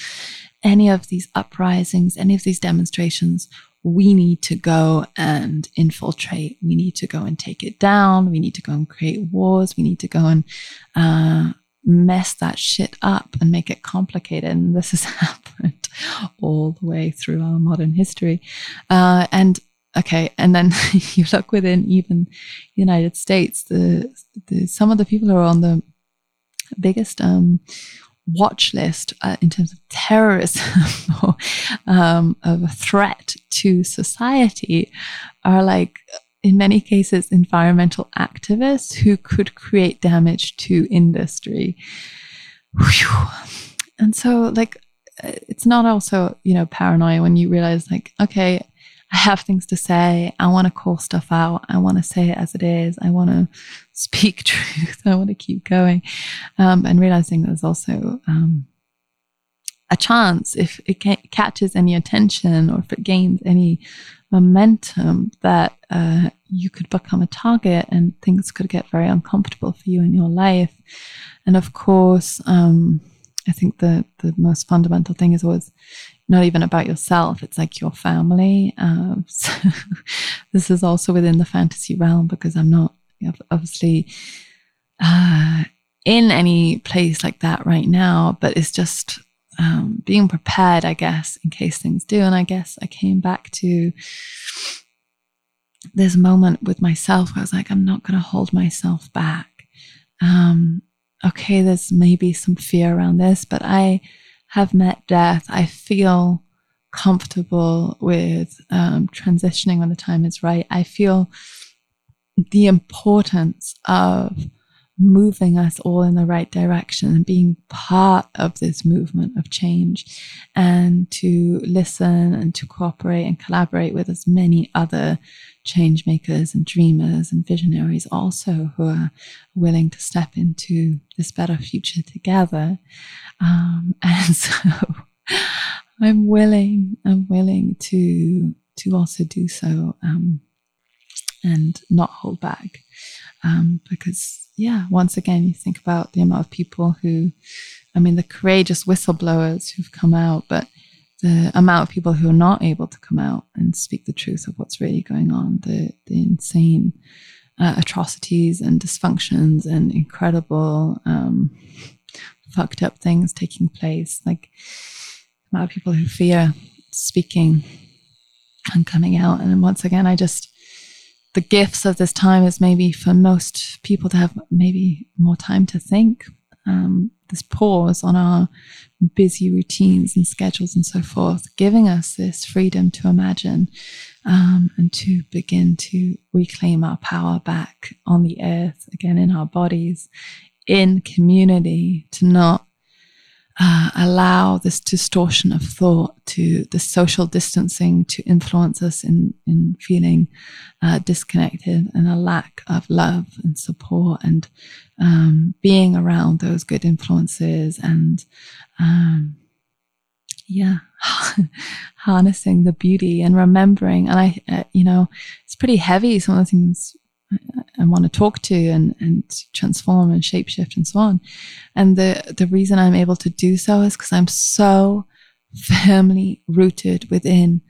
any of these uprisings any of these demonstrations we need to go and infiltrate. We need to go and take it down. We need to go and create wars. We need to go and uh, mess that shit up and make it complicated. And this has <laughs> happened all the way through our modern history. Uh, and okay, and then <laughs> you look within even the United States, the, the some of the people who are on the biggest um, watch list uh, in terms of terrorism <laughs> or um, of a threat to society are like in many cases environmental activists who could create damage to industry Whew. and so like uh, it's not also you know paranoia when you realize like okay I have things to say. I want to call stuff out. I want to say it as it is. I want to speak <laughs> truth. I want to keep going. Um, and realizing there's also um, a chance if it catches any attention or if it gains any momentum that uh, you could become a target and things could get very uncomfortable for you in your life. And of course, um, I think the the most fundamental thing is always not even about yourself. It's like your family. Um, <laughs> so this is also within the fantasy realm because I'm not obviously uh, in any place like that right now, but it's just um, being prepared, I guess, in case things do. And I guess I came back to this moment with myself where I was like, I'm not going to hold myself back. Um, okay, there's maybe some fear around this, but I have met death, I feel comfortable with um, transitioning when the time is right. I feel the importance of moving us all in the right direction and being part of this movement of change and to listen and to cooperate and collaborate with as many other change makers and dreamers and visionaries also who are willing to step into this better future together. Um, <laughs> and so I'm willing, I'm willing to, to also do so, um, and not hold back. Um, because yeah, once again, you think about the amount of people who, I mean, the courageous whistleblowers who've come out, but the amount of people who are not able to come out and speak the truth of what's really going on, the, the insane uh, atrocities and dysfunctions and incredible um, fucked up things taking place, like amount of people who fear speaking and coming out. And once again, I just, the gifts of this time is maybe for most people to have maybe more time to think. Um, this pause on our busy routines and schedules and so forth, giving us this freedom to imagine um, and to begin to reclaim our power back on the earth, again in our bodies, in community, to not uh, allow this distortion of thought to the social distancing to influence us in, in feeling uh, disconnected and a lack of love and support and um, being around those good influences and um, yeah <laughs> harnessing the beauty and remembering. And i uh, you know it's pretty heavy some of the things I want to talk to and, and transform and shapeshift and so on. And the, the reason I'm able to do so is because I'm so firmly rooted within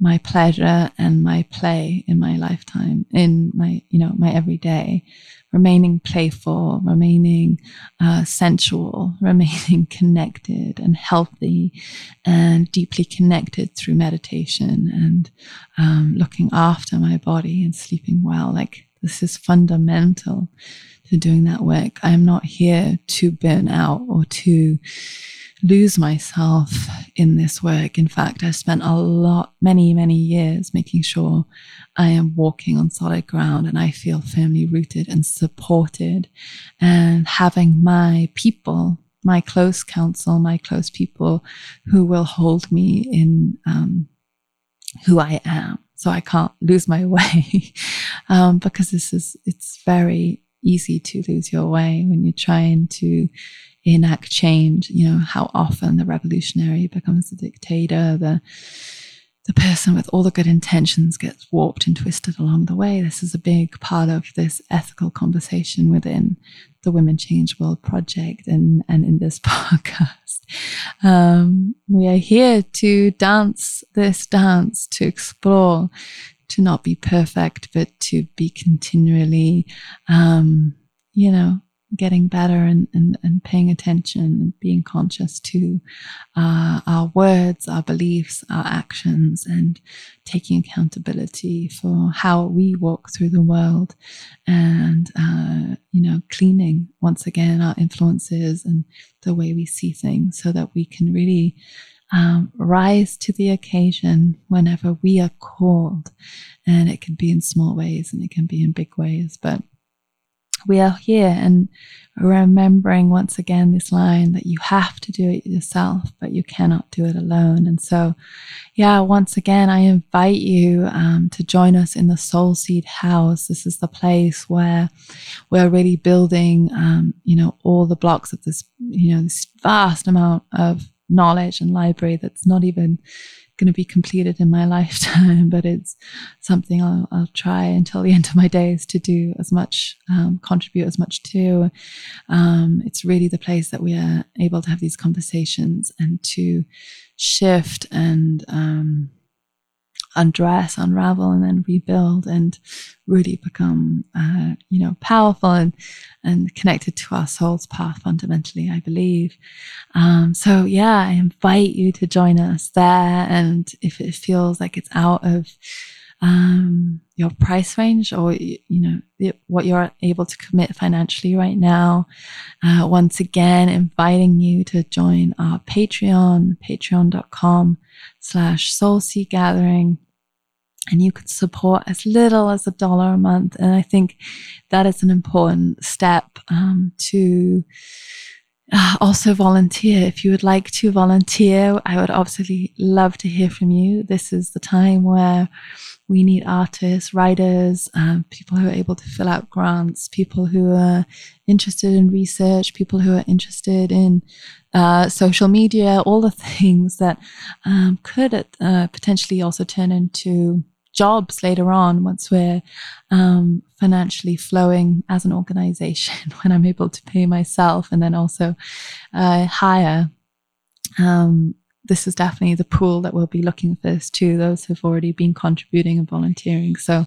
my pleasure and my play in my lifetime, in my, you know, my everyday, remaining playful, remaining uh, sensual, <laughs> remaining connected and healthy and deeply connected through meditation and um, looking after my body and sleeping well. Like this is fundamental to doing that work. I am not here to burn out or to lose myself in this work. In fact, I spent a lot, many, many years making sure I am walking on solid ground and I feel firmly rooted and supported and having my people, my close counsel, my close people who will hold me in um, who I am so I can't lose my way. <laughs> um, because this is, it's very easy to lose your way when you're trying to enact change. You know, how often the revolutionary becomes the dictator, the the person with all the good intentions gets warped and twisted along the way. This is a big part of this ethical conversation within the Women Change World project and, and in this <laughs> podcast. Um, we are here to dance this dance, to explore, to not be perfect, but to be continually, um, you know, getting better and, and, and paying attention and being conscious to uh, our words, our beliefs, our actions, and taking accountability for how we walk through the world and, uh, you know, cleaning once again our influences and the way we see things so that we can really um, rise to the occasion whenever we are called. And it can be in small ways and it can be in big ways, but we are here and remembering once again this line that you have to do it yourself, but you cannot do it alone. And so, yeah, once again, I invite you um, to join us in the Soul Seed House. This is the place where we're really building, um, you know, all the blocks of this, you know, this vast amount of knowledge and library that's not even going to be completed in my <laughs> lifetime, but it's something I'll, I'll, try until the end of my days to do as much, um, contribute as much to. Um, it's really the place that we are able to have these conversations and to shift and um, undress, unravel, and then rebuild and really become, uh, you know, powerful and, and connected to our soul's path fundamentally, I believe. Um, so yeah, I invite you to join us there. And if it feels like it's out of, um, your price range or you know what you're able to commit financially right now uh, once again inviting you to join our patreon patreon.com slash soul seed gathering and you could support as little as a dollar a month. And I think that is an important step um, to uh, also volunteer. If you would like to volunteer, I would absolutely love to hear from you. This is the time where we need artists, writers, um, people who are able to fill out grants, people who are interested in research, people who are interested in uh, social media, all the <laughs> things that um, could uh, potentially also turn into jobs later on once we're um, financially flowing as an organization <laughs> when i'm able to pay myself and then also uh, hire. Um, this is definitely the pool that we'll be looking first to those who've already been contributing and volunteering so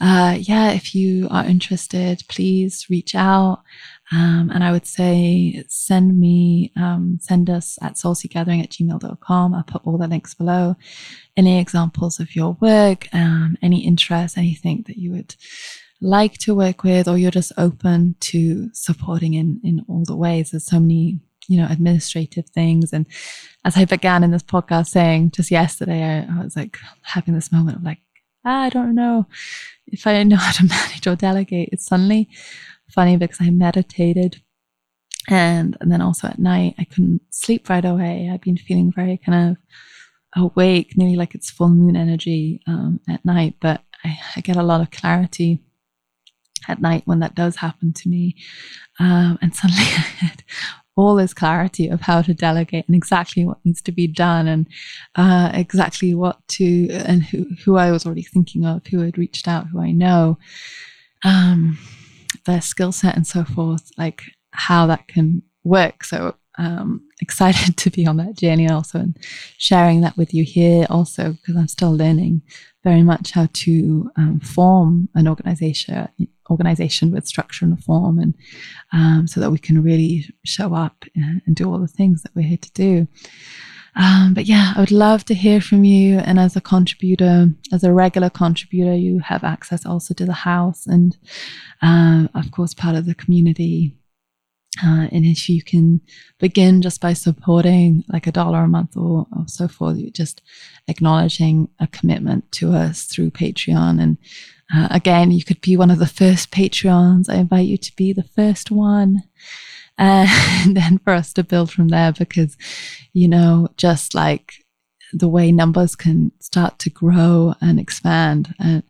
uh, yeah if you are interested please reach out um, and I would say send me, um, send us at soulseedgathering at gmail.com. I'll put all the links below. Any examples of your work, um, any interest, anything that you would like to work with, or you're just open to supporting in, in all the ways. There's so many, you know, administrative things. And as I began in this podcast saying just yesterday, I, I was like having this moment of like, ah, I don't know if I know <laughs> how to manage or delegate. It's suddenly funny because I meditated and, and then also at night I couldn't sleep right away. I've been feeling very kind of awake, nearly like it's full moon energy um, at night, but I, I, get a lot of clarity at night when that does happen to me. Um, and suddenly <laughs> I had all this clarity of how to delegate and exactly what needs to be done and uh, exactly what to and who, who I was already thinking of, who had reached out, who I know. Um, their skill set and so forth, like how that can work. So um, <laughs> excited to be on that journey also and sharing that with you here also because I'm still learning very much how to um, form an organization organization with structure and form and um, so that we can really show up and do all the things that we're here to do. Um, but yeah, I would love to hear from you. And as a contributor, as a regular contributor, you have access also to the house and, uh, of course, part of the community. Uh, and if you can begin just by supporting like a dollar a month or, or so forth, just acknowledging a commitment to us through Patreon. And uh, again, you could be one of the first Patreons. I invite you to be the first one <laughs> and then for us to build from there because you know just like the way numbers can start to grow and expand and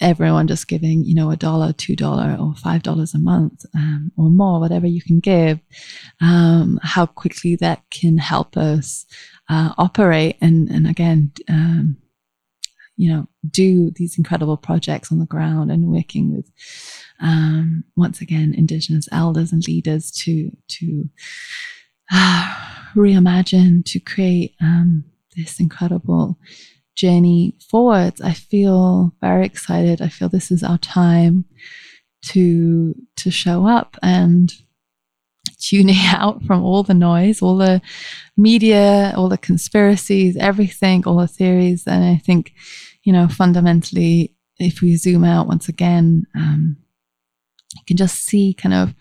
everyone just giving you know a dollar two dollar or five dollars a month um, or more whatever you can give um, how quickly that can help us uh, operate and and again um, you know, do these incredible projects on the ground and working with, um, once again, Indigenous elders and leaders to, to, uh, <sighs> reimagine, to create, um, this incredible journey forwards. I feel very excited. I feel this is our time to, to show up and, tuning <laughs> out from all the noise, all the media, all the conspiracies, everything, all the theories. And I think, you know, fundamentally, if we zoom out once again, um, you can just see kind of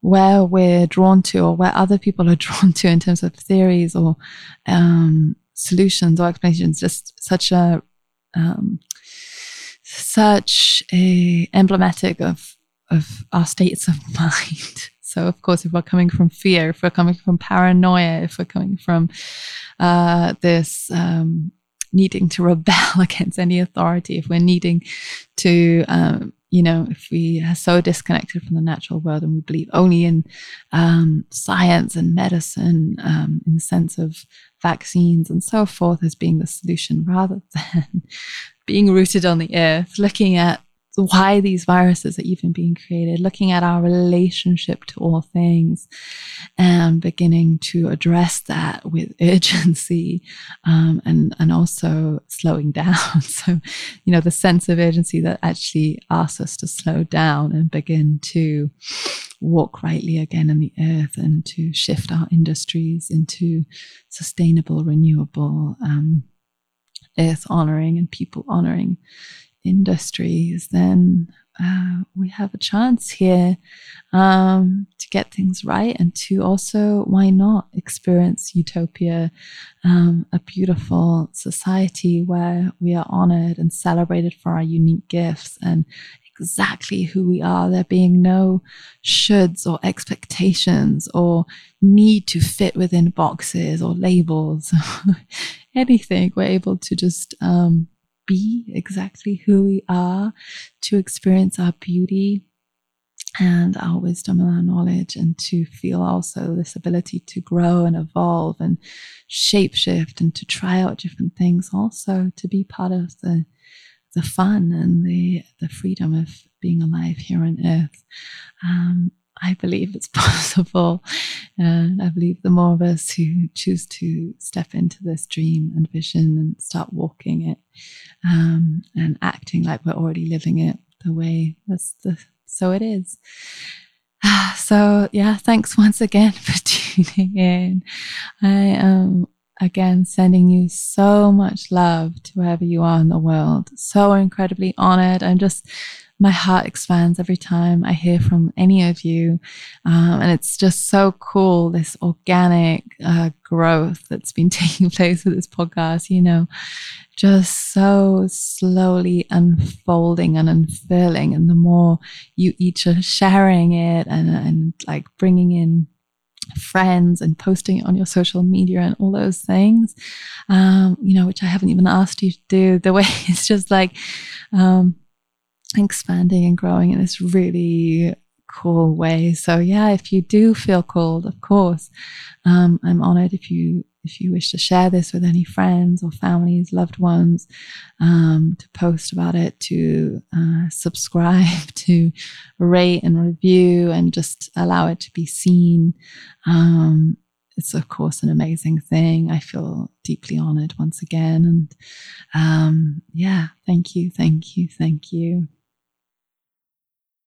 where we're drawn to or where other people are <laughs> drawn to in terms of theories or um, solutions or explanations. Just such a um, such a emblematic of of our states of <laughs> mind. So, of course, if we're coming from fear, if we're coming from paranoia, if we're coming from uh, this um, needing to <laughs> rebel against any authority, if we're needing to, um, you know, if we are so disconnected from the natural world and we believe only in um, science and medicine um, in the sense of vaccines and so forth as being the solution rather <laughs> than being rooted on the earth, looking at why these viruses are even being created, looking at our relationship to all things and beginning to address that with <laughs> urgency um, and, and also slowing down. <laughs> So, you know, the sense of urgency that actually asks us to slow down and begin to walk rightly again in the earth and to shift our industries into sustainable, renewable, um, earth honoring and people honoring industries, then uh, we have a chance here um, to get things right and to also, why not, experience utopia, um, a beautiful society where we are honored and celebrated for our unique gifts and exactly who we are. There being no shoulds or expectations or need to fit within boxes or labels, <laughs> anything. We're able to just um, be exactly who we are, to experience our beauty and our wisdom and our knowledge, and to feel also this ability to grow and evolve and shapeshift and to try out different things, also to be part of the the fun and the the freedom of being alive here on earth. Um, I believe it's <laughs> possible. And I believe the more of us who choose to step into this dream and vision and start walking it um, and acting like we're already living it the way that's the so it is. <sighs> So yeah, thanks once again <laughs> for tuning in. I am again sending you so much love to wherever you are in the world. So incredibly honored. I'm just my heart expands every time I hear from any of you. Um, and it's just so cool, this organic uh, growth that's been <laughs> taking place with this podcast, you know, just so slowly unfolding and unfurling. And the more you each are sharing it and, and like bringing in friends and posting it on your social media and all those things, um, you know, which I haven't even asked you to do. <laughs> The way it's just like, um, expanding and growing in this really cool way. So yeah, if you do feel called, of course, um, I'm honored if you if you wish to share this with any friends or families, loved ones, um, to post about it, to uh, subscribe, <laughs> to rate and review, and just allow it to be seen. Um, it's of course an amazing thing. I feel deeply honored once again. And um, yeah, thank you, thank you, thank you.